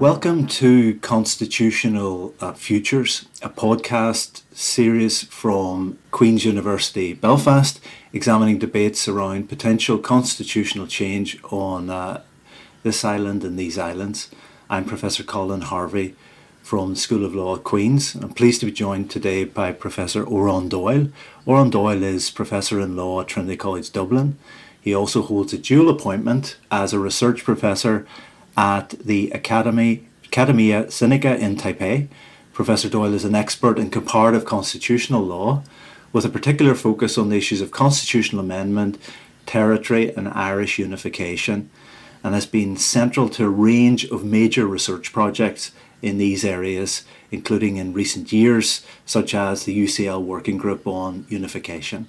Welcome to Constitutional uh, Futures, a podcast series from Queen's University Belfast, examining debates around potential constitutional change on uh, this island and these islands. I'm Professor Colin Harvey from the School of Law at Queen's. I'm pleased to be joined today by Professor Oran Doyle. Oran Doyle is Professor in Law at Trinity College Dublin. He also holds a dual appointment as a research professor at the Academy, Academia Sinica in Taipei. Professor Doyle is an expert in comparative constitutional law with a particular focus on the issues of constitutional amendment, territory, and Irish unification, and has been central to a range of major research projects in these areas, including in recent years, such as the UCL Working Group on Unification.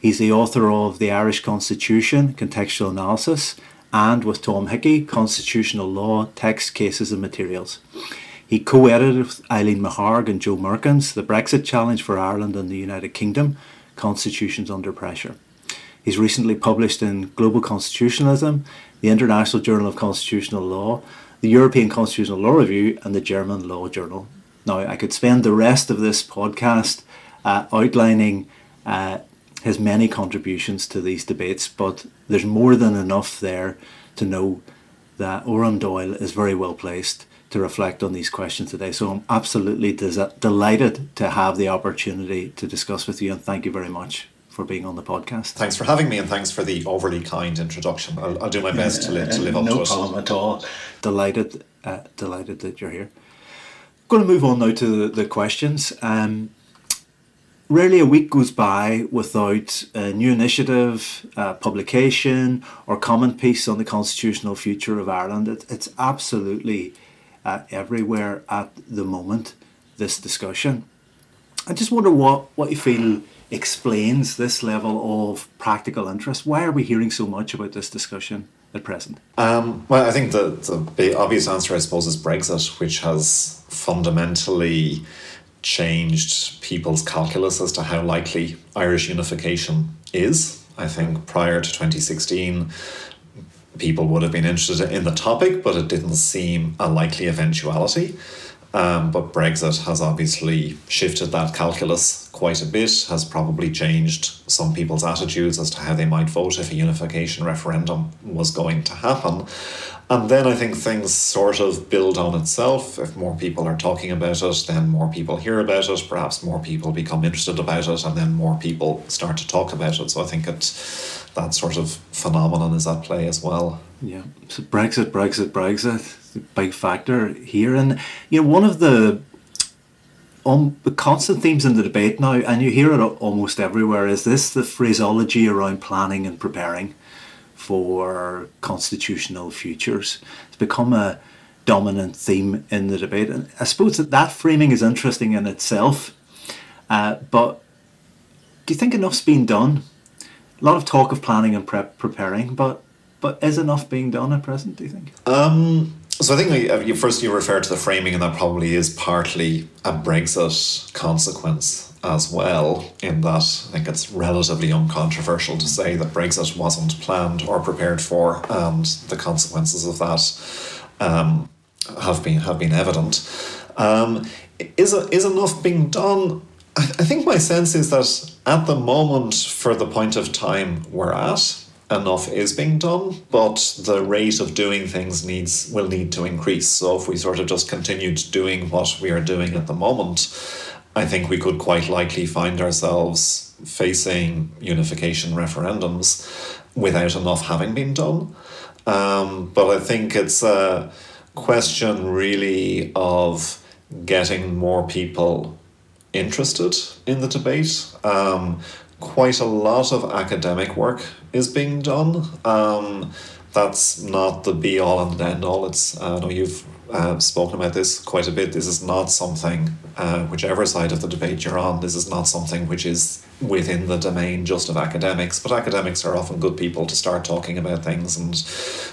He's the author of The Irish Constitution Contextual Analysis and with Tom Hickey, Constitutional Law, Text, Cases and Materials. He co edited with Aileen McHarg and Jo Murkens The Brexit Challenge for Ireland and the United Kingdom Constitutions Under Pressure. He's recently published in Global Constitutionalism, the International Journal of Constitutional Law, the European Constitutional Law Review, and the German Law Journal. Now, I could spend the rest of this podcast uh, outlining uh, his many contributions to these debates, but there's more than enough there to know that Oran Doyle is very well placed to reflect on these questions today. So I'm absolutely des- delighted to have the opportunity to discuss with you, and thank you very much for being on the podcast. Thanks for having me, and thanks for the overly kind introduction. I'll, I'll do my best to, li- to live up no to it. No problem at all. Delighted, uh, delighted that you're here. I'm going to move on now to the, the questions. Um, rarely a week goes by without a new initiative, publication, or comment piece on the constitutional future of Ireland. It, it's absolutely uh, everywhere at the moment, this discussion. I just wonder what, what you feel explains this level of practical interest. Why are we hearing so much about this discussion at present? Um, well, I think the, the obvious answer, I suppose, is Brexit, which has fundamentally changed people's calculus as to how likely Irish unification is. I think prior to 2016, people would have been interested in the topic, but it didn't seem a likely eventuality. Um, but Brexit has obviously shifted that calculus quite a bit, has probably changed some people's attitudes as to how they might vote if a unification referendum was going to happen. And then I think things sort of build on itself. If more people are talking about it, then more people hear about it. Perhaps more people become interested about it, and then more people start to talk about it. So I think it, that sort of phenomenon is at play as well. Yeah. So Brexit, Brexit, Brexit, big factor here, and you know one of the um, the constant themes in the debate now, and you hear it almost everywhere, is this the phraseology around planning and preparing for constitutional futures. It's become a dominant theme in the debate. And I suppose that that framing is interesting in itself. Uh, but do you think enough's been done? A lot of talk of planning and prep preparing, but but is enough being done at present? Do you think? Um, so I think uh, you, first you refer to the framing, and that probably is partly a Brexit consequence as well, in that I think it's relatively uncontroversial to say that Brexit wasn't planned or prepared for, and the consequences of that um, have been have been evident. Um, is is enough being done? I, I think my sense is that at the moment, for the point of time we're at, enough is being done, but the rate of doing things needs will need to increase. So if we sort of just continued doing what we are doing at the moment, I think we could quite likely find ourselves facing unification referendums without enough having been done. Um, but I think it's a question really of getting more people interested in the debate. Um, quite a lot of academic work is being done. Um, that's not the be all and end all. It's I know you've uh, spoken about this quite a bit. This is not something, uh, whichever side of the debate you're on, this is not something which is within the domain just of academics. But academics are often good people to start talking about things and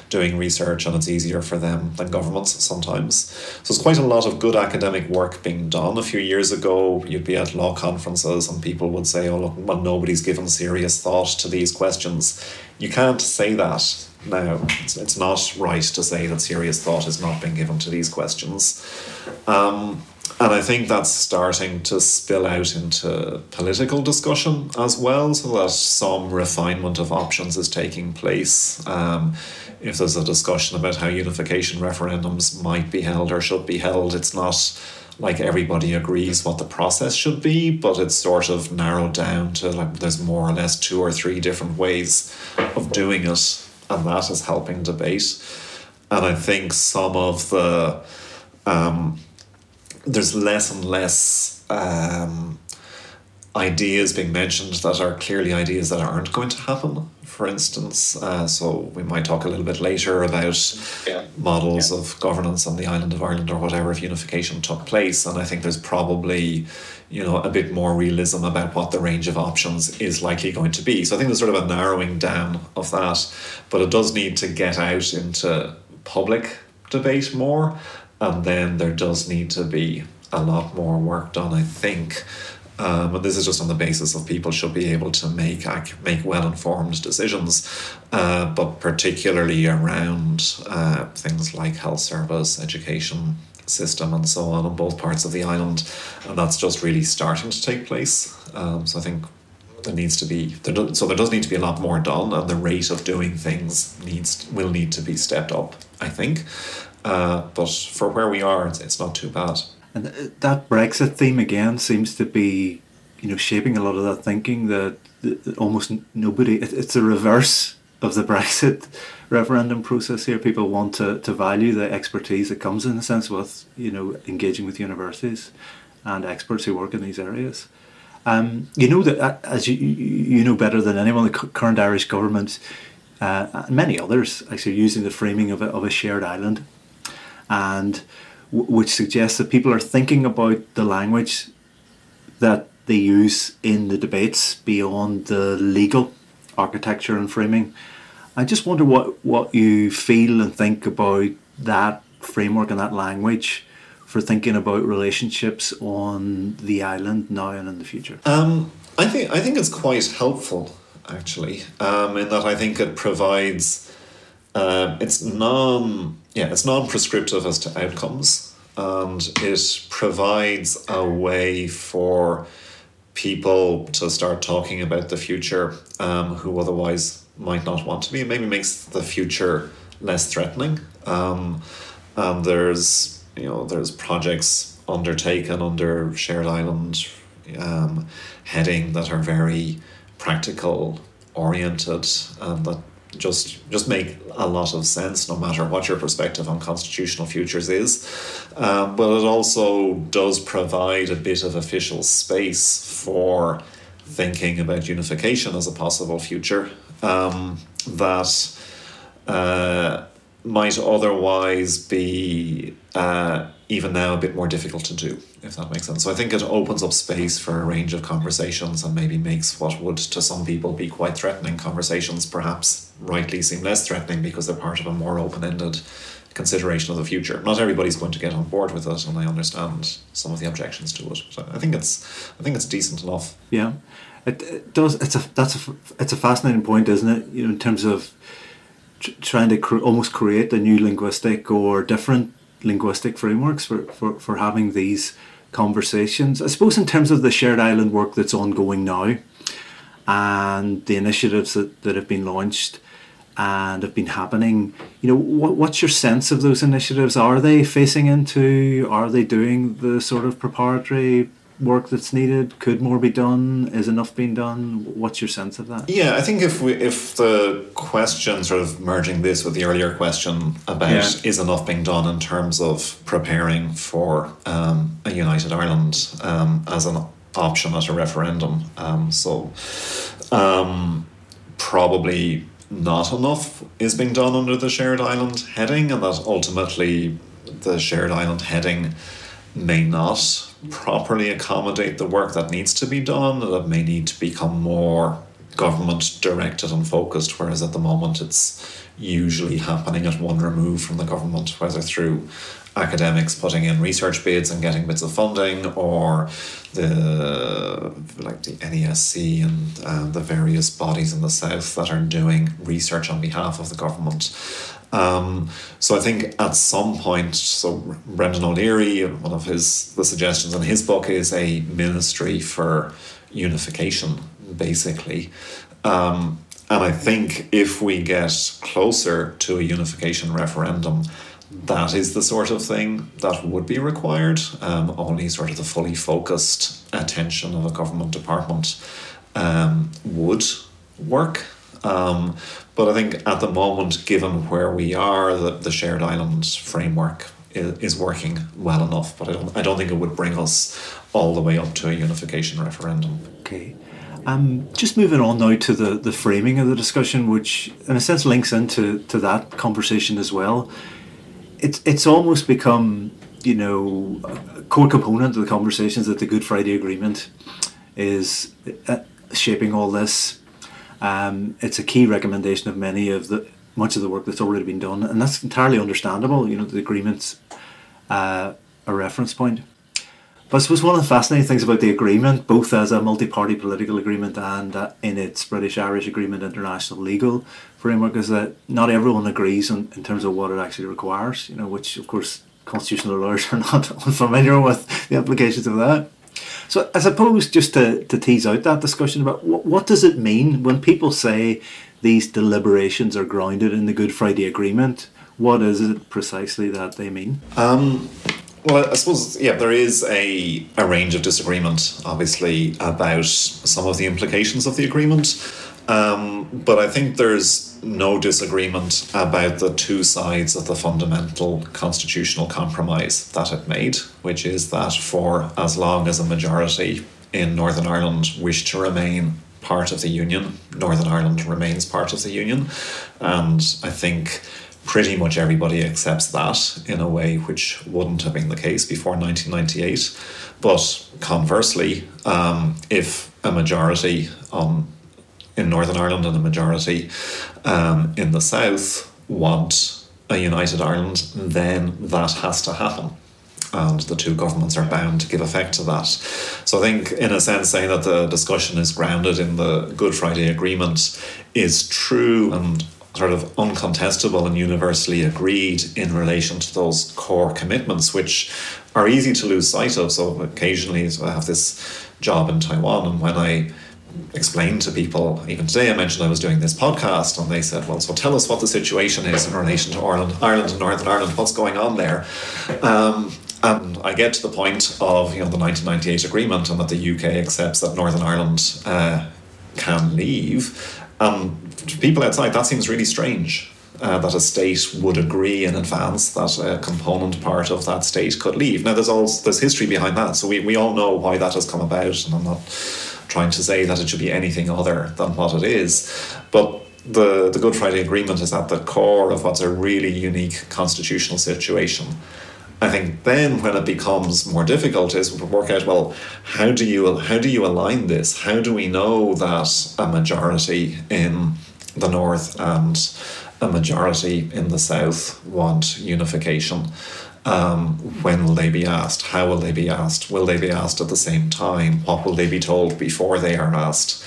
doing research, and it's easier for them than governments sometimes. So there's quite a lot of good academic work being done. A few years ago, you'd be at law conferences and people would say, oh, look, well, nobody's given serious thought to these questions. You can't say that now. It's, it's not right to say that serious thought is not being given to these questions. Um, and I think that's starting to spill out into political discussion as well, so that some refinement of options is taking place. Um, if there's a discussion about how unification referendums might be held or should be held, it's not like everybody agrees what the process should be, but it's sort of narrowed down to like there's more or less two or three different ways of doing it, and that is helping debate. And I think some of the um, there's less and less um, ideas being mentioned that are clearly ideas that aren't going to happen. For instance, uh, so we might talk a little bit later about yeah. models yeah. of governance on the island of Ireland or whatever if unification took place, and I think there's probably you know a bit more realism about what the range of options is likely going to be. So I think there's sort of a narrowing down of that, but it does need to get out into public debate more and then there does need to be a lot more work done, I think. Um, and this is just on the basis of people should be able to make make well informed decisions, uh, but particularly around uh, things like health service, education system, and so on in both parts of the island, and that's just really starting to take place. Um, so I think there needs to be there do, so there does need to be a lot more done, and the rate of doing things needs will need to be stepped up. I think, uh, but for where we are, it's, it's not too bad. And that Brexit theme again seems to be, you know, shaping a lot of that thinking that, almost nobody. It, it's a reverse of the Brexit referendum process here. People want to, to value the expertise that comes in a sense with you know engaging with universities and experts who work in these areas. Um, you know that uh, as you you know better than anyone, the current Irish government uh, and many others actually using the framing of a, of a shared island and which suggests that people are thinking about the language that they use in the debates beyond the legal architecture and framing. I just wonder what, what you feel and think about that framework and that language for thinking about relationships on the island now and in the future. Um, I think I think it's quite helpful actually, um, in that I think it provides uh, it's non yeah, it's non-prescriptive as to outcomes, and it provides a way for people to start talking about the future um, who otherwise might not want to be. It maybe makes the future less threatening. Um, and there's you know there's projects undertaken under shared island um, heading that are very practical oriented and that just just make a lot of sense, no matter what your perspective on constitutional futures is. Um, but it also does provide a bit of official space for thinking about unification as a possible future um, that uh, might otherwise be uh, even now a bit more difficult to do, if that makes sense. So I think it opens up space for a range of conversations and maybe makes what would to some people be quite threatening conversations perhaps rightly seem less threatening because they're part of a more open ended consideration of the future. Not everybody's going to get on board with it, and I understand some of the objections to it. So I think it's I think it's decent enough. Yeah, it, it does. It's a that's a it's a fascinating point, isn't it? You know, in terms of trying to almost create a new linguistic or different linguistic frameworks for, for, for having these conversations. I suppose in terms of the shared island work that's ongoing now and the initiatives that, that have been launched and have been happening, you know, what, what's your sense of those initiatives? Are they facing into, are they doing the sort of preparatory work that's needed? Could more be done? Is enough being done? What's your sense of that? Yeah, I think if we if the question sort of merging this with the earlier question about yeah. is enough being done in terms of preparing for um, a united Ireland um, as an option at a referendum, um, so um, probably not enough is being done under the shared island heading, and that ultimately the shared island heading may not properly accommodate the work that needs to be done, that may need to become more government directed and focused, whereas at the moment it's usually happening at one remove from the government, whether through academics putting in research bids and getting bits of funding, or the like the NESC and uh, the various bodies in the south that are doing research on behalf of the government. Um, so I think at some point, so Brendan O'Leary, one of his the suggestions in his book is a ministry for unification, basically. Um, and I think if we get closer to a unification referendum, that is the sort of thing that would be required. Um, only sort of the fully focused attention of a government department um, would work. Um, but I think at the moment, given where we are, the, the shared islands framework is, working well enough. But I don't, I don't think it would bring us all the way up to a unification referendum. Okay. Um, just moving on now to the, the framing of the discussion, which in a sense links into to that conversation as well. It's it's almost become you know a core component of the conversations that the Good Friday Agreement is uh, shaping all this. Um, it's a key recommendation of many of the much of the work that's already been done, and that's entirely understandable. You know, the agreement's uh, a reference point. But I suppose one of the fascinating things about the agreement, both as a multi party political agreement and uh, in its British Irish Agreement international legal framework, is that not everyone agrees in terms of what it actually requires, you know, which of course constitutional lawyers are not unfamiliar with the implications of that. So I suppose just to, to tease out that discussion about what, what does it mean when people say these deliberations are grounded in the Good Friday Agreement, what is it precisely that they mean? Um, well, I suppose, yeah, there is a, a range of disagreement, obviously, about some of the implications of the agreement. Um, but I think there's no disagreement about the two sides of the fundamental constitutional compromise that it made, which is that for as long as a majority in Northern Ireland wish to remain part of the Union, Northern Ireland remains part of the Union. And I think pretty much everybody accepts that in a way which wouldn't have been the case before 1998. But conversely, um, if a majority on in Northern Ireland and a majority um, in the South want a united Ireland, then that has to happen. And the two governments are bound to give effect to that. So I think, in a sense, saying that the discussion is grounded in the Good Friday Agreement is true and sort of uncontestable and universally agreed in relation to those core commitments, which are easy to lose sight of. So occasionally, so I have this job in Taiwan, and when I explain to people, even today, I mentioned I was doing this podcast, and they said, "Well, so tell us what the situation is in relation to Ireland, Ireland and Northern Ireland. What's going on there?" Um, and I get to the point of you know the 1998 agreement, and that the UK accepts that Northern Ireland uh, can leave. Um, people outside, that seems really strange. Uh, that a state would agree in advance that a component part of that state could leave. Now, there's all there's history behind that, so we, we all know why that has come about, and I'm not trying to say that it should be anything other than what it is. But the the Good Friday Agreement is at the core of what's a really unique constitutional situation. I think then when it becomes more difficult is to work out well how do you how do you align this? How do we know that a majority in the north and a majority in the south want unification. Um, when will they be asked? How will they be asked? Will they be asked at the same time? What will they be told before they are asked?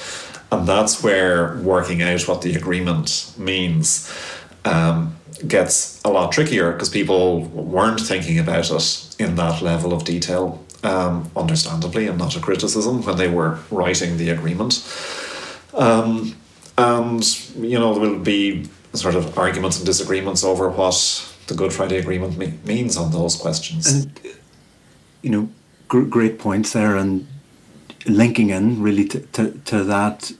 And that's where working out what the agreement means um, gets a lot trickier because people weren't thinking about it in that level of detail, um, understandably, and not a criticism when they were writing the agreement. Um, and, you know, there will be sort of arguments and disagreements over what the Good Friday Agreement me- means on those questions. And, you know, gr- great points there, and linking in really to, to, to that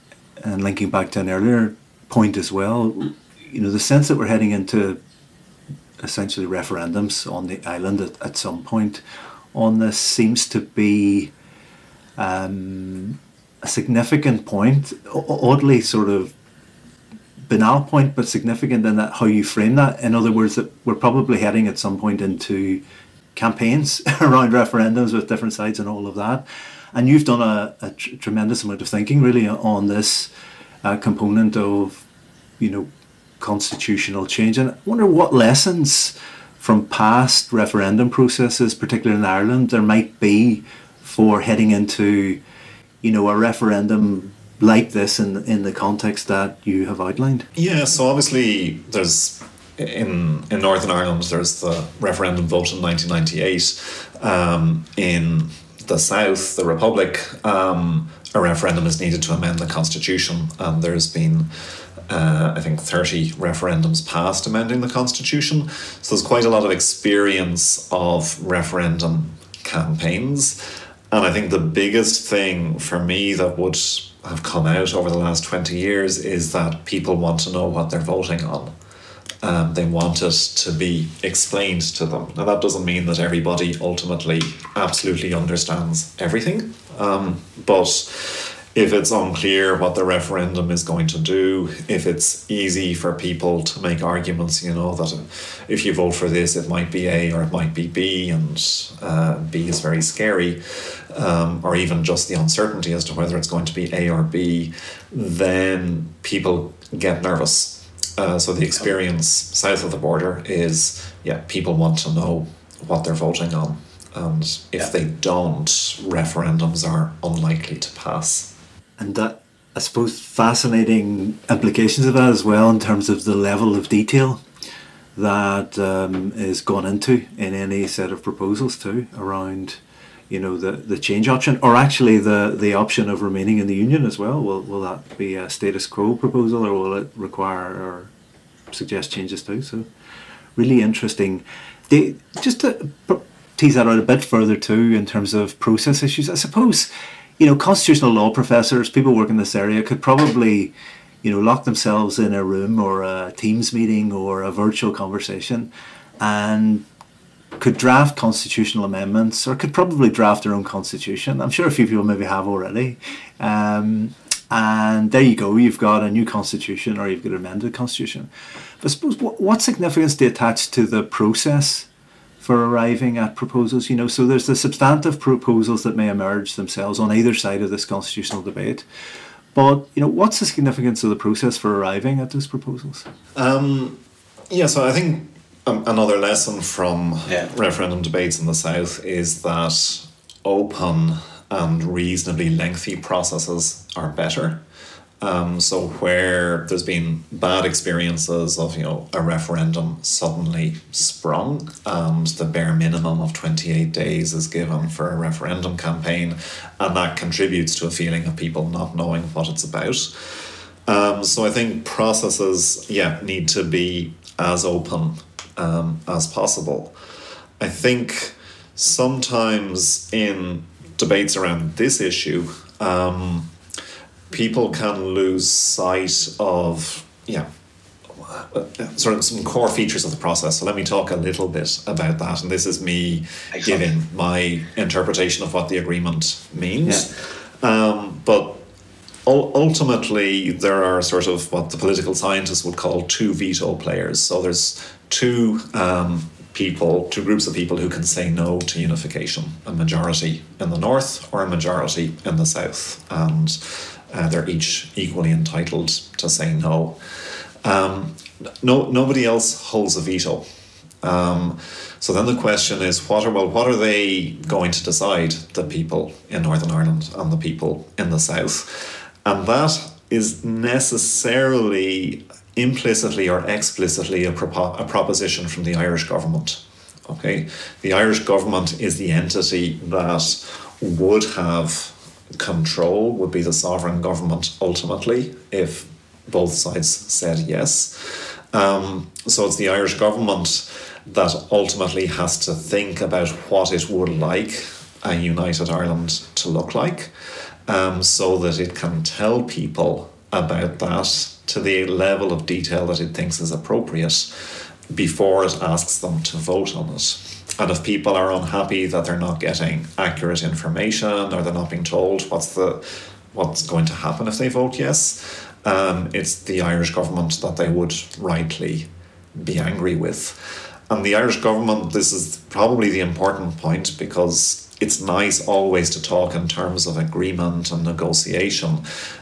and linking back to an earlier point as well, you know, the sense that we're heading into essentially referendums on the island at, at some point on this seems to be um, a significant point, oddly sort of banal point, but significant in that how you frame that. In other words, that we're probably heading at some point into campaigns around referendums with different sides and all of that. And you've done a, a tr- tremendous amount of thinking really on this uh, component of, you know, constitutional change. And I wonder what lessons from past referendum processes, particularly in Ireland, there might be for heading into, you know, a referendum like this in in the context that you have outlined? Yeah, so obviously there's in in Northern Ireland there's the referendum vote in 1998. Um, in the South, the Republic, um, a referendum is needed to amend the constitution, and there's been. Uh, I think 30 referendums passed amending the constitution. So there's quite a lot of experience of referendum campaigns. And I think the biggest thing for me that would have come out over the last 20 years is that people want to know what they're voting on. Um, they want it to be explained to them. Now, that doesn't mean that everybody ultimately absolutely understands everything, um, but if it's unclear what the referendum is going to do, if it's easy for people to make arguments, you know, that if you vote for this, it might be A or it might be B, and uh, B is very scary, um, or even just the uncertainty as to whether it's going to be A or B, then people get nervous. Uh, so the experience south of the border is, yeah, people want to know what they're voting on. And if yeah. they don't, referendums are unlikely to pass and that I suppose fascinating implications of that as well in terms of the level of detail that um, is gone into in any set of proposals too around you know the, the change option or actually the, the option of remaining in the union as well? Will, will that be a status quo proposal or will it require or suggest changes too? So really interesting. Just to tease that out a bit further too in terms of process issues I suppose you know, constitutional law professors, people working in this area could probably, you know, lock themselves in a room or a Teams meeting or a virtual conversation and could draft constitutional amendments or could probably draft their own constitution. I'm sure a few people maybe have already. Um, and there you go, you've got a new constitution or you've got an amended constitution. But I suppose what, what significance do you attach to the process for arriving at proposals. You know, so there's the substantive proposals that may emerge themselves on either side of this constitutional debate. But you know, what's the significance of the process for arriving at those proposals? Um, yeah, so I think um, another lesson from yeah. referendum debates in the South is that open and reasonably lengthy processes are better. Um, so where there's been bad experiences of you know a referendum suddenly sprung and the bare minimum of 28 days is given for a referendum campaign and that contributes to a feeling of people not knowing what it's about. Um, so I think processes yeah need to be as open um, as possible. I think sometimes in debates around this issue um, people can lose sight of yeah sort of some core features of the process. So let me talk a little bit about that. And this is me giving my interpretation of what the agreement means. Yeah. Um, but ultimately, there are sort of what the political scientists would call two veto players. So there's two um, people, two groups of people who can say no to unification a majority in the north or a majority in the south. And uh, they're each equally entitled to say no. Um, no, nobody else holds a veto. Um, so then the question is, what are well, what are they going to decide? The people in Northern Ireland and the people in the South, and that is necessarily, implicitly or explicitly, a, propo- a proposition from the Irish government. Okay, the Irish government is the entity that would have control would be the sovereign government ultimately if both sides said yes. Um, so it's the Irish government that ultimately has to think about what it would like a united Ireland to look like um, so that it can tell people about that to the level of detail that it thinks is appropriate before it asks them to vote on it. And if people are unhappy that they're not getting accurate information or they're not being told what's the what's going to happen if they vote yes, um, it's the Irish government that they would rightly be angry with. And the Irish government, this is probably the important point because it's nice always to talk in terms of agreement and negotiation.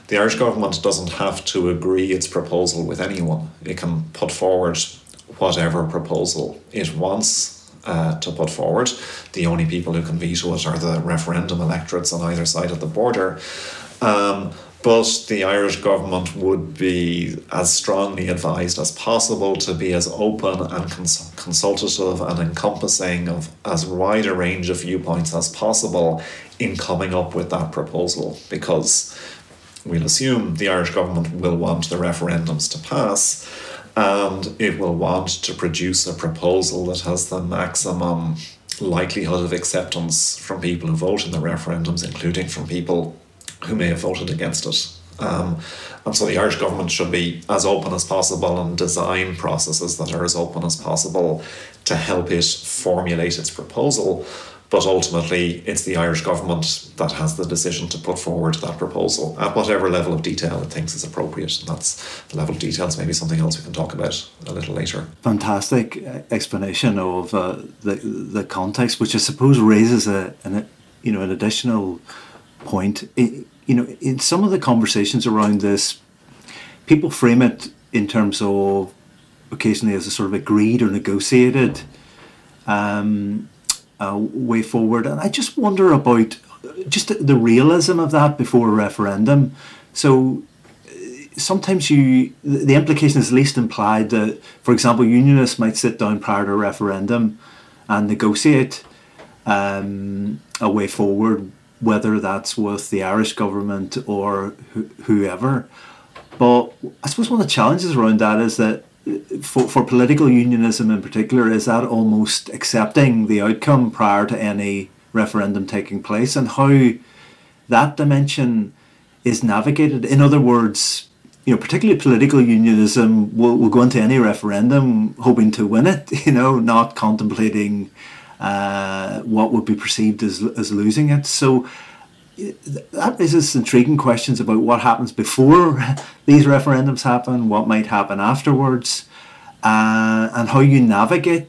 The Irish government doesn't have to agree its proposal with anyone. It can put forward whatever proposal it wants uh, to put forward. The only people who can veto it are the referendum electorates on either side of the border. Um, but the Irish government would be as strongly advised as possible to be as open and cons- consultative and encompassing of as wide a range of viewpoints as possible in coming up with that proposal because we'll assume the Irish government will want the referendums to pass and it will want to produce a proposal that has the maximum likelihood of acceptance from people who vote in the referendums, including from people who may have voted against it. Um, and so the Irish government should be as open as possible and design processes that are as open as possible to help it formulate its proposal. But ultimately, it's the Irish government that has the decision to put forward that proposal at whatever level of detail it thinks is appropriate. And that's the level of details, maybe something else we can talk about a little later. Fantastic explanation of uh, the, the context, which I suppose raises a, an, you know, an additional point. It, you know, in some of the conversations around this, people frame it in terms of occasionally as a sort of agreed or negotiated um, uh, way forward. And I just wonder about just the realism of that before a referendum. So uh, sometimes you the implication is least implied that, for example, unionists might sit down prior to a referendum and negotiate um, a way forward whether that's with the Irish government or wh- whoever. But I suppose one of the challenges around that is that uh, for, for political unionism in particular, is that almost accepting the outcome prior to any referendum taking place and how that dimension is navigated. In other words, you know, particularly political unionism will, will go into any referendum hoping to win it, you know, not contemplating uh, what would be perceived as, as losing it. So that raises intriguing questions about what happens before these referendums happen, what might happen afterwards, uh, and how you navigate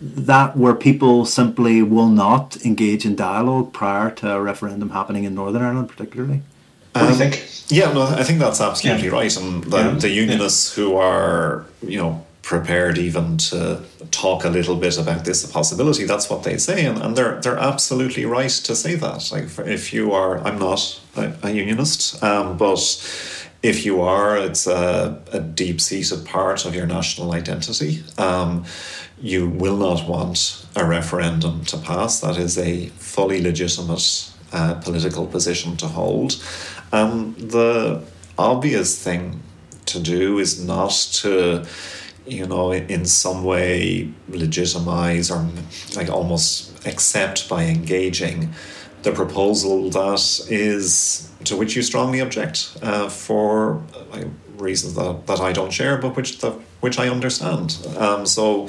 that where people simply will not engage in dialogue prior to a referendum happening in Northern Ireland, particularly. What do you think? Yeah, no, I think that's absolutely yeah. right. And the, yeah. the unionists yeah. who are, you know, prepared even to talk a little bit about this possibility. That's what they say, and, and they're they're absolutely right to say that. Like if you are, I'm not a, a unionist, um, but if you are, it's a, a deep seated part of your national identity. Um, you will not want a referendum to pass. That is a fully legitimate uh, political position to hold. Um, the obvious thing to do is not to you know, in some way legitimize or like almost accept by engaging the proposal that is to which you strongly object uh, for uh, reasons that, that I don't share, but which the, which I understand. Um, so,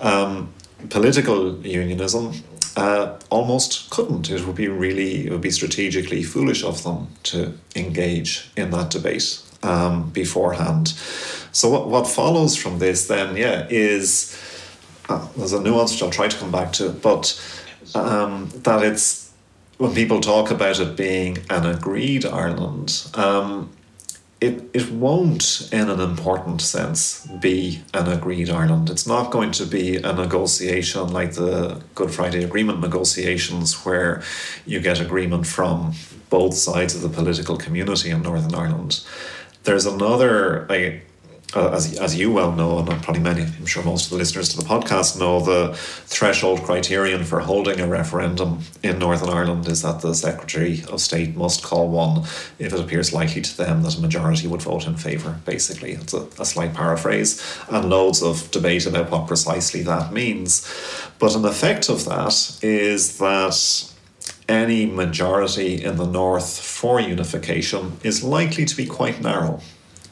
um, political unionism uh, almost couldn't. It would be really, it would be strategically foolish of them to engage in that debate um, beforehand. So what, what follows from this then, yeah, is uh, there's a nuance which I'll try to come back to, but um, that it's when people talk about it being an agreed Ireland, um, it, it won't, in an important sense, be an agreed Ireland. It's not going to be a negotiation like the Good Friday Agreement negotiations, where you get agreement from both sides of the political community in Northern Ireland. There's another, like, uh, as, as you well know, and probably many, I'm sure most of the listeners to the podcast know, the threshold criterion for holding a referendum in Northern Ireland is that the Secretary of State must call one if it appears likely to them that a majority would vote in favour, basically. It's a, a slight paraphrase, and loads of debate about what precisely that means. But an effect of that is that any majority in the North for unification is likely to be quite narrow.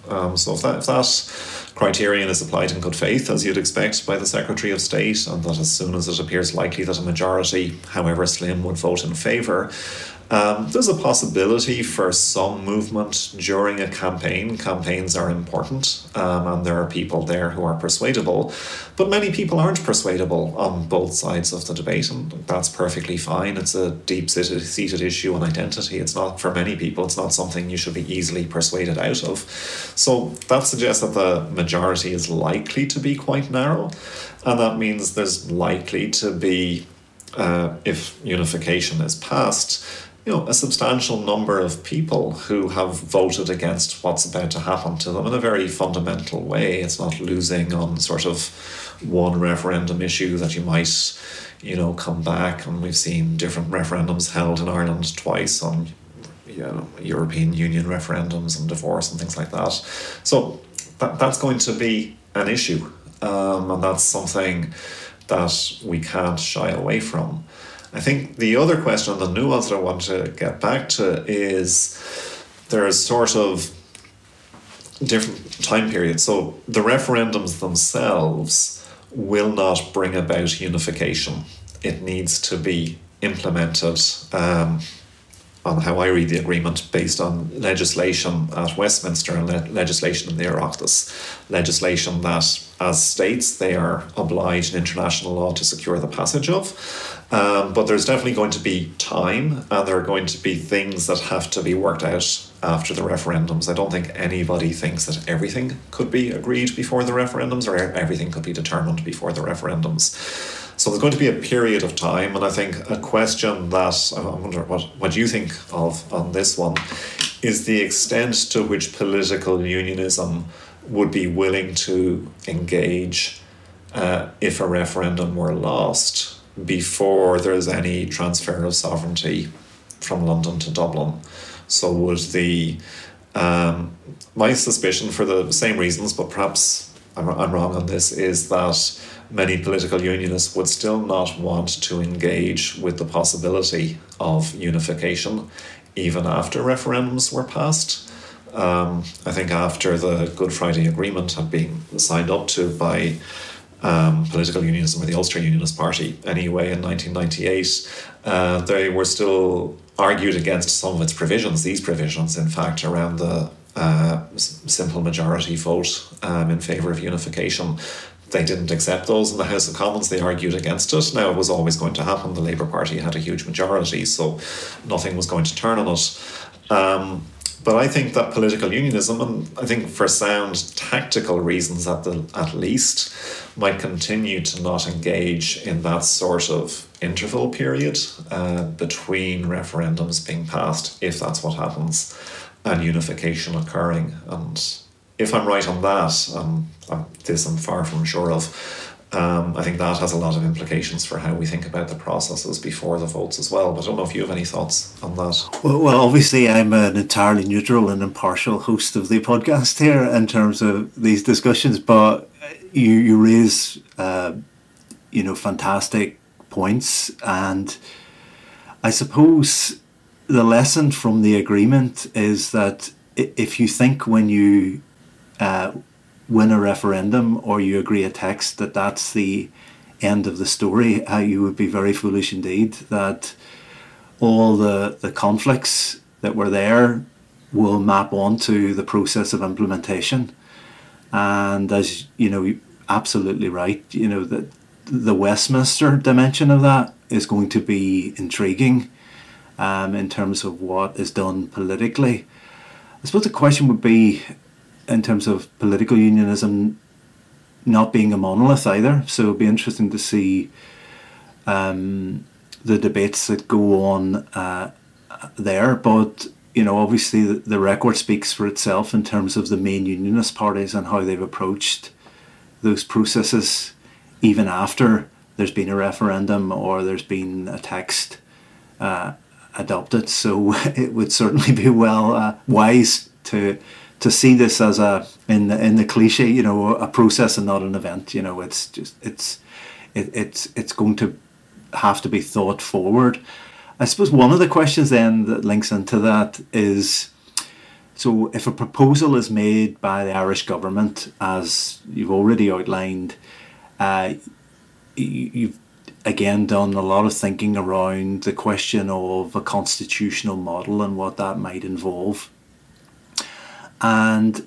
Um, so if that, if that criterion is applied in good faith, as you'd expect by the Secretary of State, and that as soon as it appears likely that a majority, however slim, would vote in favour, Um, there's a possibility for some movement during a campaign. Campaigns are important, um, and there are people there who are persuadable, but many people aren't persuadable on both sides of the debate, and that's perfectly fine. It's a deep seated issue on identity. It's not, for many people, it's not something you should be easily persuaded out of. So that suggests that the majority is likely to be quite narrow, and that means there's likely to be, uh, if unification is passed, you know, a substantial number of people who have voted against what's about to happen to them in a very fundamental way. It's not losing on sort of one referendum issue that you might, you know, come back. And we've seen different referendums held in Ireland twice on, you know, European Union referendums and divorce and things like that. So that, that's going to be an issue. Um, and that's something that we can't shy away from. I think the other question, the nuance that I want to get back to is there's sort of different time periods. So the referendums themselves will not bring about unification. It needs to be implemented. Um, on how I read the agreement based on legislation at Westminster and le- legislation in the Oireachtas. Legislation that, as states, they are obliged in international law to secure the passage of. Um, but there's definitely going to be time and there are going to be things that have to be worked out after the referendums. I don't think anybody thinks that everything could be agreed before the referendums or everything could be determined before the referendums. So there's going to be a period of time, and I think a question that I wonder what, what you think of on this one is the extent to which political unionism would be willing to engage uh, if a referendum were lost before there's any transfer of sovereignty from London to Dublin. So would the um, my suspicion for the same reasons, but perhaps I'm, I'm wrong on this, is that many political unionists would still not want to engage with the possibility of unification even after referendums were passed. Um, I think after the Good Friday Agreement had been signed up to by um, political unionism or the Ulster Unionist Party anyway in 1998, uh, they were still argued against some of its provisions, these provisions, in fact, around the uh, simple majority vote um, in favour of unification they didn't accept those in the House of Commons. They argued against it. Now, it was always going to happen. The Labour Party had a huge majority, so nothing was going to turn on it. Um, but I think that political unionism, and I think for sound tactical reasons at the at least, might continue to not engage in that sort of interval period uh, between referendums being passed, if that's what happens, and unification occurring. And if I'm right on that, um, this I'm far from sure of. Um, I think that has a lot of implications for how we think about the processes before the votes as well. But I don't know if you have any thoughts on that. Well, well obviously, I'm an entirely neutral and impartial host of the podcast here in terms of these discussions. But you you raise uh, you know fantastic points, and I suppose the lesson from the agreement is that if you think when you uh, win a referendum or you agree a text that that's the end of the story, uh, you would be very foolish indeed. That all the, the conflicts that were there will map onto the process of implementation. And as you know, absolutely right, you know, that the Westminster dimension of that is going to be intriguing um, in terms of what is done politically. I suppose the question would be in terms of political unionism not being a monolith either. So it'll be interesting to see um, the debates that go on uh, there. But you know, obviously, the, the, record speaks for itself in terms of the main unionist parties and how they've approached those processes, even after there's been a referendum or there's been a text uh, adopted. So it would certainly be well uh, wise to to see this as a in the in the cliche, you know, a process and not an event. You know, it's just it's it, it's it's going to have to be thought forward. I suppose one of the questions then that links into that is so if a proposal is made by the Irish government, as you've already outlined, uh, you, you've again done a lot of thinking around the question of a constitutional model and what that might involve. And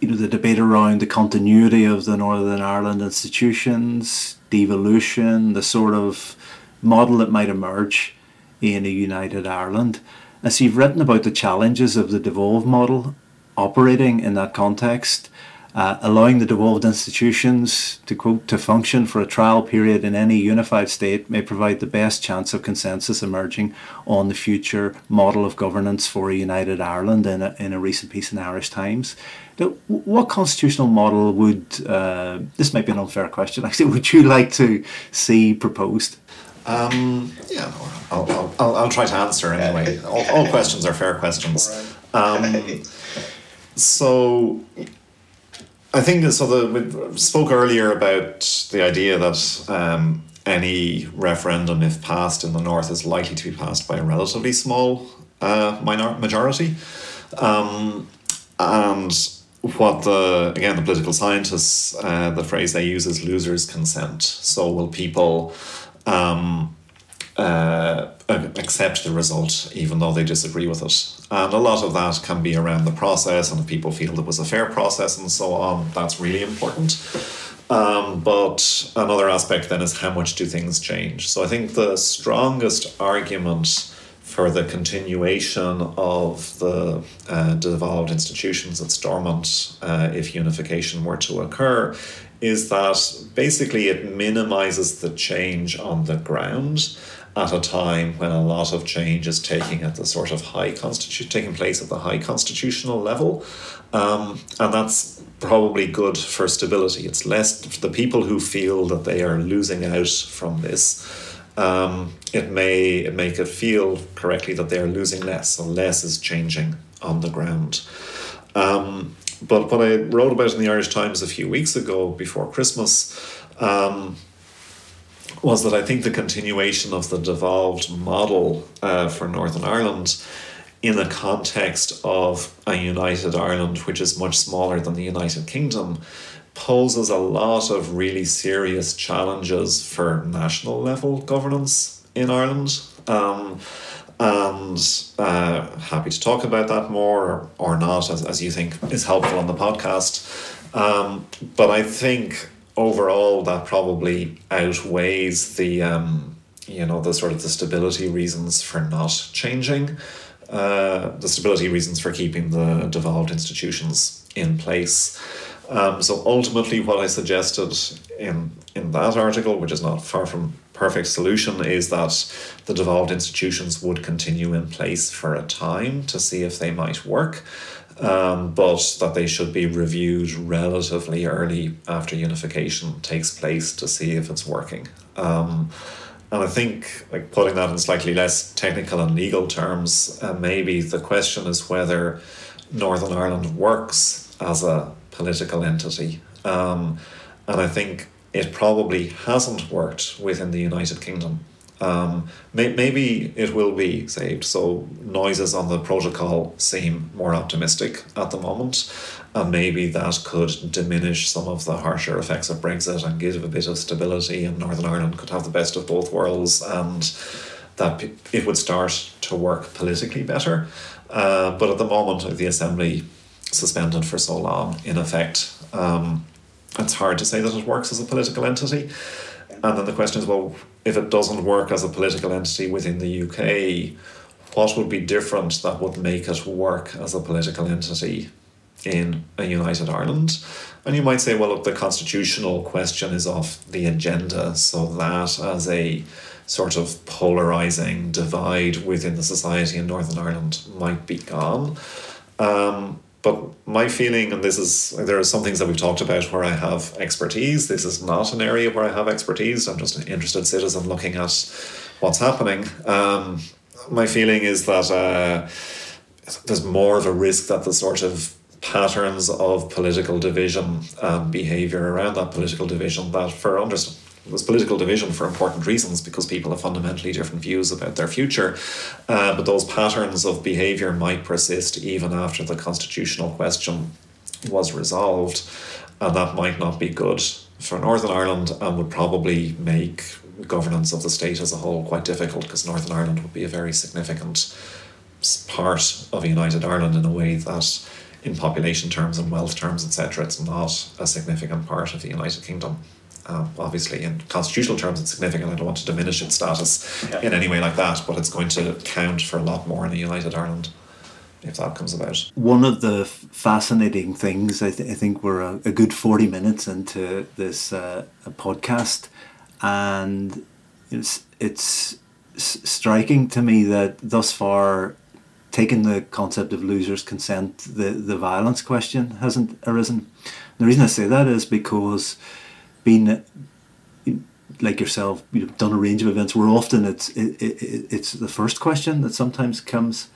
you know the debate around the continuity of the Northern Ireland institutions, devolution, the sort of model that might emerge in a united Ireland. As you've written about the challenges of the devolved model operating in that context, uh, allowing the devolved institutions to quote to function for a trial period in any unified state may provide the best chance of consensus emerging on the future model of governance for a united Ireland in a, in a recent piece in Irish Times. Now, what constitutional model would uh, this might be an unfair question actually would you like to see proposed? Um, yeah, I'll, I'll, I'll, try to answer anyway. All, all questions are fair questions. Um, so I think so. The, we spoke earlier about the idea that um, any referendum, if passed in the north, is likely to be passed by a relatively small uh, minor majority, um, and what the again the political scientists uh, the phrase they use is losers consent. So will people um, uh, accept the result even though they disagree with it. And a lot of that can be around the process, and if people feel it was a fair process and so on, that's really important. Um, but another aspect then is how much do things change? So I think the strongest argument for the continuation of the uh, devolved institutions at Stormont, uh, if unification were to occur, is that basically it minimizes the change on the ground at a time when a lot of change is taking at the sort of high constitu- taking place at the high constitutional level, um, and that's probably good for stability. It's less the people who feel that they are losing out from this. Um, it may make it feel correctly that they are losing less, so less is changing on the ground. Um, but what I wrote about in the Irish Times a few weeks ago before Christmas um, was that I think the continuation of the devolved model uh, for Northern Ireland in the context of a united Ireland, which is much smaller than the United Kingdom, poses a lot of really serious challenges for national level governance in Ireland. Um, and uh, happy to talk about that more or not, as, as you think is helpful on the podcast. Um, but I think overall that probably outweighs the um, you know the sort of the stability reasons for not changing uh, the stability reasons for keeping the devolved institutions in place. Um, so ultimately what i suggested in in that article which is not far from perfect solution is that the devolved institutions would continue in place for a time to see if they might work um, but that they should be reviewed relatively early after unification takes place to see if it's working. Um, and I think, like putting that in slightly less technical and legal terms, uh, maybe the question is whether Northern Ireland works as a political entity. Um, and I think it probably hasn't worked within the United Kingdom. Um, may, maybe it will be saved. So noises on the protocol seem more optimistic at the moment, and maybe that could diminish some of the harsher effects of Brexit and give a bit of stability. And Northern Ireland could have the best of both worlds, and that it would start to work politically better. Uh, but at the moment, the assembly suspended for so long, in effect, um, it's hard to say that it works as a political entity. And then the question is, well, if it doesn't work as a political entity within the UK, what would be different that would make it work as a political entity in a united Ireland? And you might say, well, look, the constitutional question is off the agenda, so that as a sort of polarizing divide within the society in Northern Ireland might be gone. Um, but my feeling, and this is, there are some things that we've talked about where I have expertise. This is not an area where I have expertise. I'm just an interested citizen looking at what's happening. Um, my feeling is that uh, there's more of a risk that the sort of patterns of political division and behaviour around that political division that for understanding there's political division for important reasons because people have fundamentally different views about their future. Uh, but those patterns of behaviour might persist even after the constitutional question was resolved. And that might not be good for Northern Ireland and would probably make governance of the state as a whole quite difficult because Northern Ireland would be a very significant part of united Ireland in a way that, in population terms and wealth terms, etc., it's not a significant part of the United Kingdom. Um, obviously, in constitutional terms, it's significant. I don't want to diminish its status yeah. in any way like that, but it's going to count for a lot more in a united Ireland if that comes about. One of the fascinating things, I, th- I think we're a, a, good 40 minutes into this uh, podcast, and it's, it's striking to me that thus far, taking the concept of losers' consent, the, the violence question hasn't arisen. The reason I say that is because being like yourself, you've done a range of events where often it's it, it, it's the first question that sometimes comes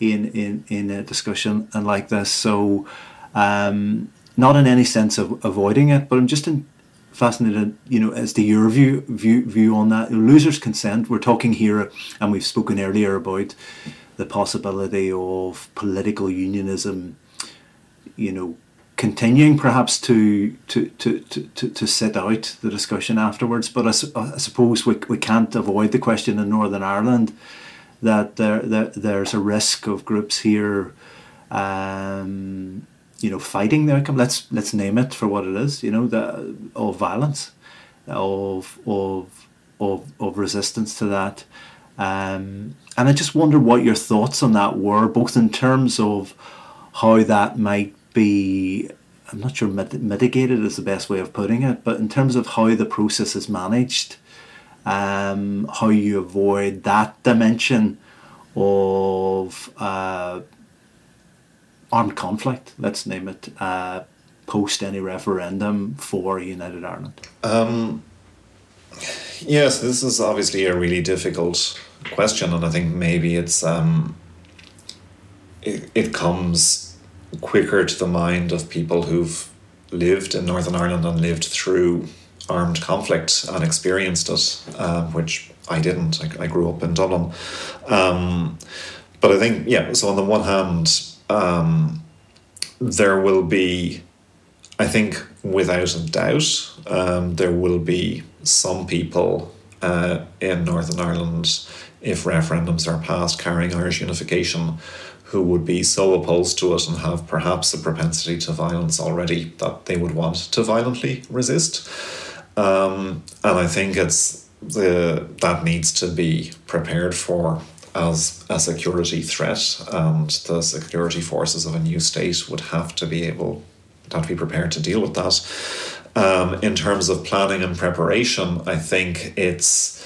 in in in a discussion and like this. So, um, not in any sense of avoiding it, but I'm just in, fascinated, you know, as to your view view view on that. Losers' consent. We're talking here, and we've spoken earlier about the possibility of political unionism. You know, continuing perhaps to to, to, to, to sit out the discussion afterwards. But I, I suppose we, we can't avoid the question in Northern Ireland that there, there there's a risk of groups here, um, you know, fighting the outcome. Let's let's name it for what it is. You know, the of violence, of of of of resistance to that. Um, and I just wonder what your thoughts on that were, both in terms of how that might be. I'm not sure mit- mitigated is the best way of putting it, but in terms of how the process is managed um, how you avoid that dimension of uh, armed conflict, let's name it, uh, post any referendum for United Ireland? Um, yes, this is obviously a really difficult question, and I think maybe it's um, it, it comes quicker to the mind of people who've lived in Northern Ireland and lived through armed conflict and experienced it, um, which I didn't. I, I, grew up in Dublin. Um, but I think, yeah, so on the one hand, um, there will be, I think, without a doubt, um, there will be some people uh, in Northern Ireland, if referendums are passed carrying Irish unification, who would be so opposed to it and have perhaps a propensity to violence already that they would want to violently resist. Um, and I think it's the that needs to be prepared for as a security threat, and the security forces of a new state would have to be able to, to be prepared to deal with that. Um, in terms of planning and preparation, I think it's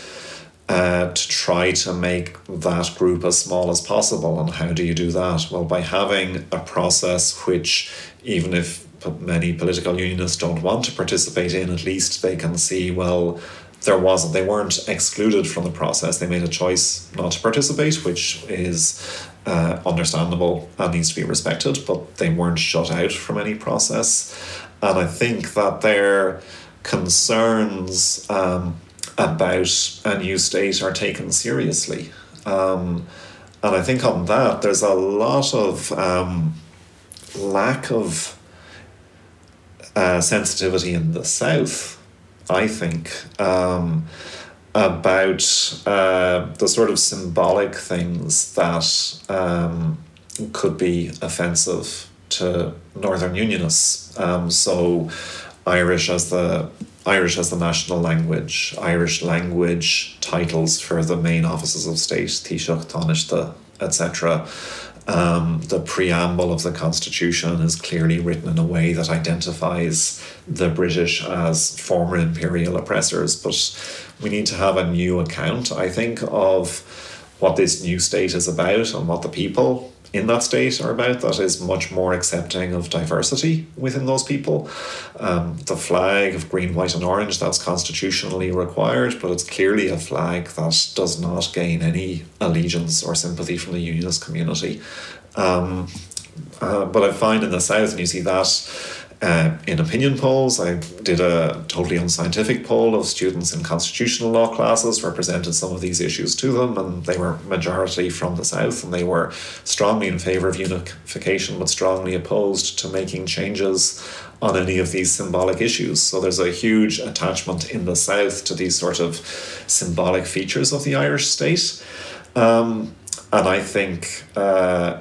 uh, to try to make that group as small as possible. And how do you do that? Well, by having a process which, even if many political unionists don't want to participate in, at least they can see, well, there wasn't, they weren't excluded from the process. They made a choice not to participate, which is uh, understandable and needs to be respected, but they weren't shut out from any process. And I think that their concerns um, about a new state are taken seriously. Um, and I think on that, there's a lot of um, lack of uh, sensitivity in the South, I think, um, about uh, the sort of symbolic things that um, could be offensive to Northern Unionists. Um, so, Irish as the Irish as the national language, Irish language titles for the main offices of state, Taoiseach, etc. Um, the preamble of the Constitution is clearly written in a way that identifies the British as former imperial oppressors, but we need to have a new account, I think, of what this new state is about and what the people in that state are about that is much more accepting of diversity within those people. Um, the flag of green, white, and orange that's constitutionally required, but it's clearly a flag that does not gain any allegiance or sympathy from the unionist community. Um, uh, but I find in the south, and you see that uh, in opinion polls. I did a totally unscientific poll of students in constitutional law classes, represented some of these issues to them, and they were majority from the South, and they were strongly in favour of unification, but strongly opposed to making changes on any of these symbolic issues. So there's a huge attachment in the South to these sort of symbolic features of the Irish state. Um, and I think uh,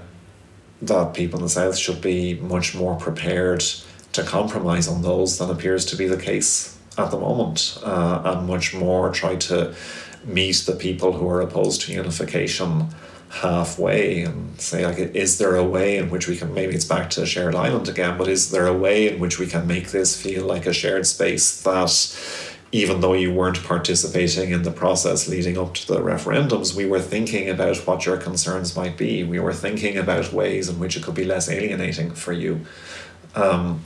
that people in the South should be much more prepared to compromise on those than appears to be the case at the moment, uh, and much more try to meet the people who are opposed to unification halfway and say like is there a way in which we can maybe it's back to shared island again but is there a way in which we can make this feel like a shared space that even though you weren't participating in the process leading up to the referendums we were thinking about what your concerns might be. We were thinking about ways in which it could be less alienating for you um,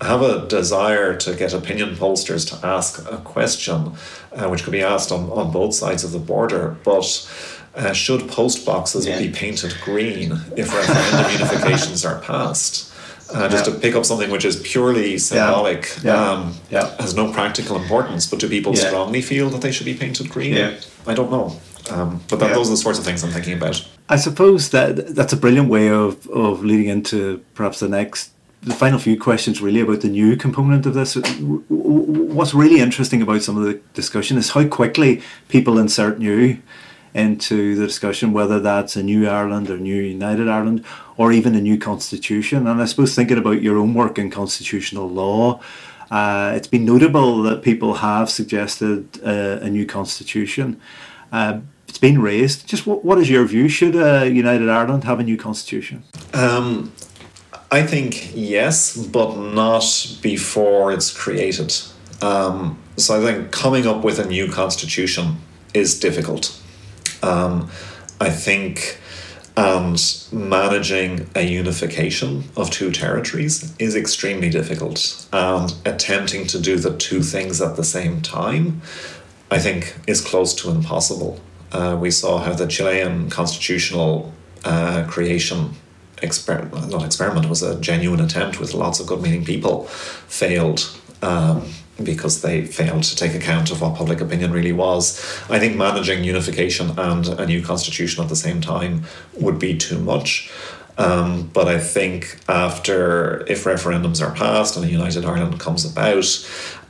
I have a desire to get opinion pollsters to ask a question, uh, which could be asked on, on both sides of the border, but uh, should post boxes yeah. be painted green if referendum unifications are passed? Uh, just yeah. to pick up something which is purely symbolic, yeah. Um, yeah. has no practical importance, but do people strongly feel that they should be painted green? I don't know. Um, but that, those are the sorts of things I'm thinking about. I suppose that that's a brilliant way of, of leading into perhaps the next the final few questions really about the new component of this. What's really interesting about some of the discussion is how quickly people insert new into the discussion, whether that's a new Ireland or new United Ireland or even a new constitution. And I suppose thinking about your own work in constitutional law, uh, it's been notable that people have suggested uh, a new constitution. Uh, it's been raised. Just what, what is your view? Should uh, United Ireland have a new constitution? Um, I think yes, but not before it's created. Um, so I think coming up with a new constitution is difficult. Um, I think and managing a unification of two territories is extremely difficult. And attempting to do the two things at the same time, I think, is close to impossible. Uh, we saw how the Chilean constitutional uh, creation experiment, not experiment, was a genuine attempt with lots of good meaning people, failed. Um, because they failed to take account of what public opinion really was. I think managing unification and a new constitution at the same time would be too much. Um, but I think after, if referendums are passed and a united Ireland comes about,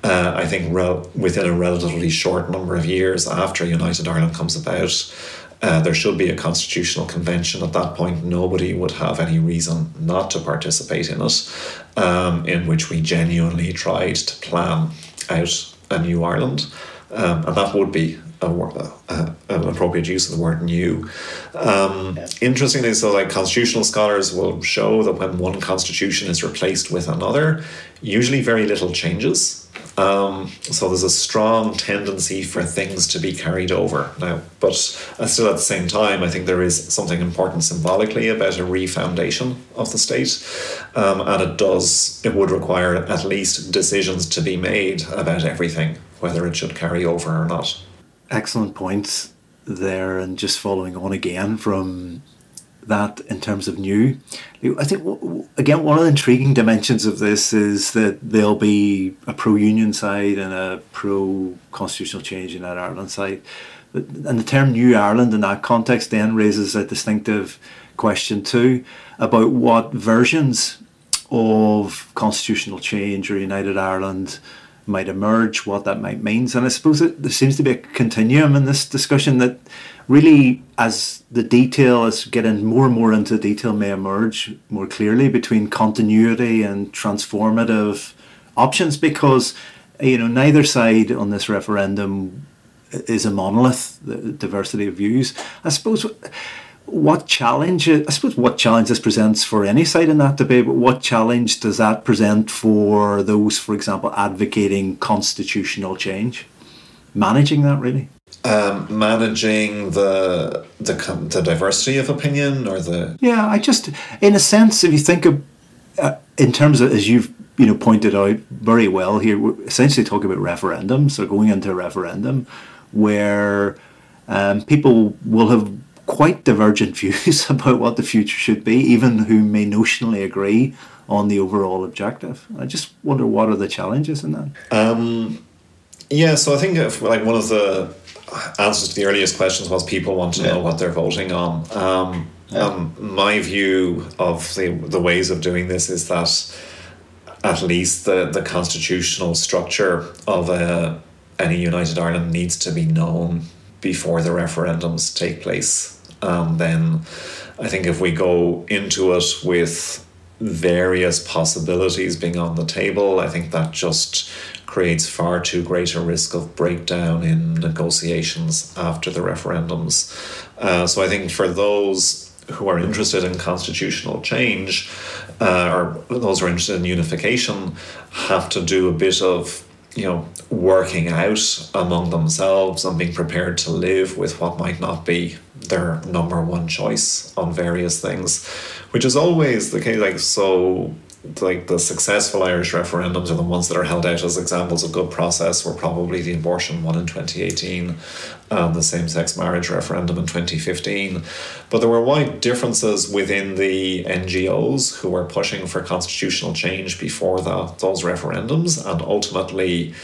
uh, I think within a relatively short number of years after United Ireland comes about, uh, there should be a constitutional convention. At that point, nobody would have any reason not to participate in it, um, in which we genuinely tried to plan out a new Ireland. Um, and that would be a, a, an appropriate use of the word new. Um, yeah. Interestingly, so like constitutional scholars will show that when one constitution is replaced with another, usually very little changes. Um, so there's a strong tendency for things to be carried over now, but uh, still at the same time, I think there is something important symbolically about a refoundation of the state, um, and it does it would require at least decisions to be made about everything, whether it should carry over or not. Excellent points there, and just following on again from that in terms of new. I think again one of the intriguing dimensions of this is that there'll be a pro-union side and a pro-constitutional change in that Ireland side. And the term New Ireland in that context then raises a distinctive question too about what versions of constitutional change or United Ireland might emerge, what that might mean. And I suppose it, there seems to be a continuum in this discussion that really, as the detail, as getting more and more into detail, may emerge more clearly between continuity and transformative options because you know neither side on this referendum is a monolith the diversity of views. I suppose what challenge i suppose what challenge this presents for any side in that debate but what challenge does that present for those for example advocating constitutional change? Managing that really um, managing the, the the diversity of opinion or the? Yeah i just in a sense if you think of uh, in terms of as you've you know pointed out very well here we're essentially talking about referendums so going into a referendum where um, people will have quite divergent views about what the future should be even who may notionally agree on the overall objective. I just wonder what are the challenges in that? Um, yeah so i think if, like one of the answers to the earliest questions was people want to yeah. know what they're voting on. Um, yeah. um, my view of the, the ways of doing this is that at least the, the constitutional structure of a, any United Ireland needs to be known before the referendums take place. And then I think if we go into it with various possibilities being on the table, I think that just creates far too great a risk of breakdown in negotiations after the referendums. Uh, so I think for those who are interested in constitutional change, uh, or those who are interested in unification, have to do a bit of you know working out among themselves and being prepared to live with what might not be their number one choice on various things, which is always the case. Like so, like the successful Irish referendums are the ones that are held out as examples of good process. Were probably the abortion one in 2018 and the same-sex marriage referendum in 2015 but there were wide differences within the NGOs who were pushing for constitutional change before the, those referendums and ultimately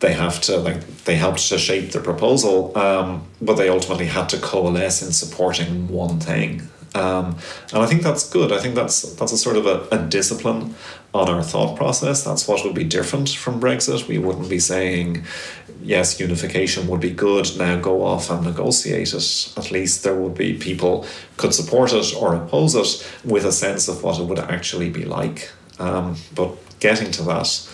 they have to like they helped to shape the proposal um, but they ultimately had to coalesce in supporting one thing um, and I think that's good. I think that's that's a sort of a, a, discipline on our thought process. That's what would be different from Brexit. We wouldn't be saying, yes, unification would be good. Now go off and negotiate it. At least there would be people could support it or oppose it with a sense of what it would actually be like. Um, but getting to that.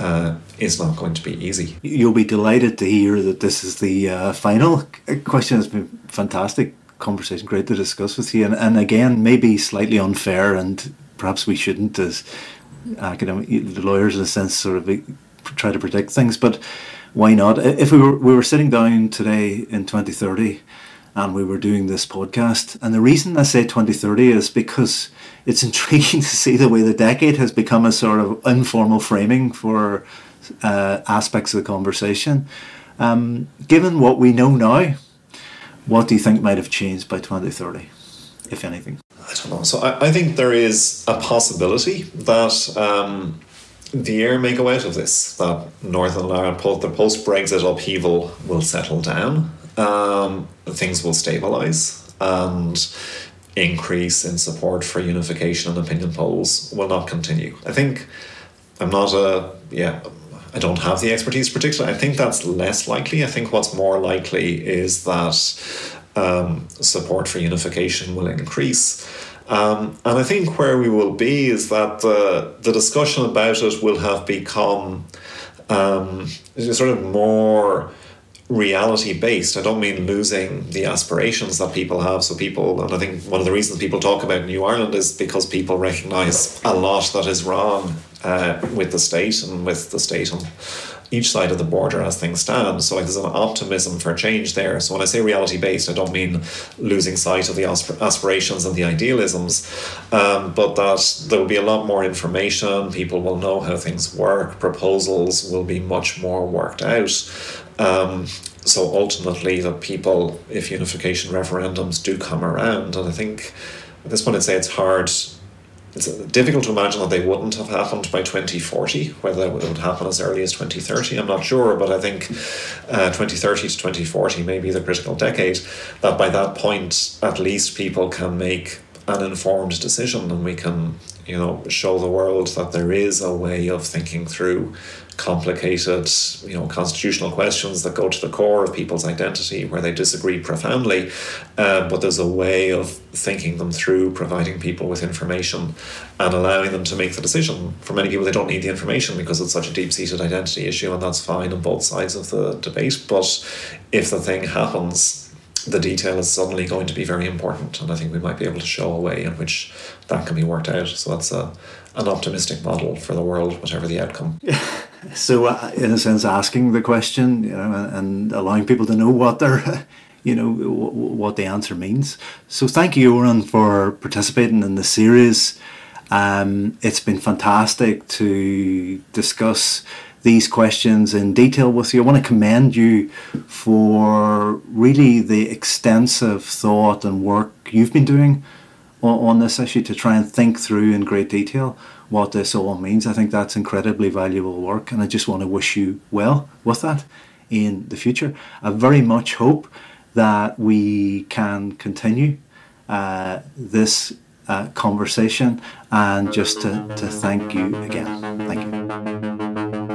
Uh, is not going to be easy. You'll be delighted to hear that this is the uh, final question. It's been fantastic conversation. Great to discuss with you. And, and again, maybe slightly unfair, and perhaps we shouldn't, as academic lawyers, in a sense, sort of try to predict things. But why not? If we were we were sitting down today in 2030 and we were doing this podcast, and the reason I say 2030 is because it's intriguing to see the way the decade has become a sort of informal framing for uh, aspects of the conversation. Um, given what we know now, what do you think might have changed by 2030, if anything? I don't know. So I, I think there is a possibility that um, the air may go out of this, that Northern Ireland, the post Brexit upheaval will settle down, um, things will stabilise, and increase in support for unification and opinion polls will not continue. I think I'm not a, yeah, I don't have the expertise particularly. I think that's less likely. I think what's more likely is that um, support for unification will increase. Um, and I think where we will be is that the, the discussion about it will have become um, sort of more reality based. I don't mean losing the aspirations that people have. So, people, and I think one of the reasons people talk about New Ireland is because people recognize a lot that is wrong uh, with the state and with the state on each side of the border as things stand. So, like, there's an optimism for change there. So, when I say reality based, I don't mean losing sight of the aspirations and the idealisms, um, but that there will be a lot more information. People will know how things work. Proposals will be much more worked out. Um, so ultimately, the people, if unification referendums do come around, and I think at this point I'd say it's hard, it's difficult to imagine that they wouldn't have happened by 2040, whether it would happen as early as 2030, I'm not sure, but I think uh, 2030 to 2040 may be the critical decade, that by that point, at least people can make an informed decision and we can, you know, show the world that there is a way of thinking through complicated, you know, constitutional questions that go to the core of people's identity, where they disagree profoundly. Um, but there's a way of thinking them through, providing people with information, and allowing them to make the decision. For many people, they don't need the information because it's such a deep-seated identity issue, and that's fine on both sides of the debate. But if the thing happens, the detail is suddenly going to be very important, and I think we might be able to show a way in which that can be worked out. So that's a an optimistic model for the world, whatever the outcome. So, uh, in a sense, asking the question, you know, and allowing people to know what their, you know, what the answer means. So, thank you, Oran, for participating in the series. Um, it's been fantastic to discuss these questions in detail with you. I want to commend you for really the extensive thought and work you've been doing on, on this issue to try and think through in great detail what this all means. I think that's incredibly valuable work, and I just want to wish you well with that in the future. I very much hope that we can continue uh, this uh, conversation and just to, to thank you again. Thank you.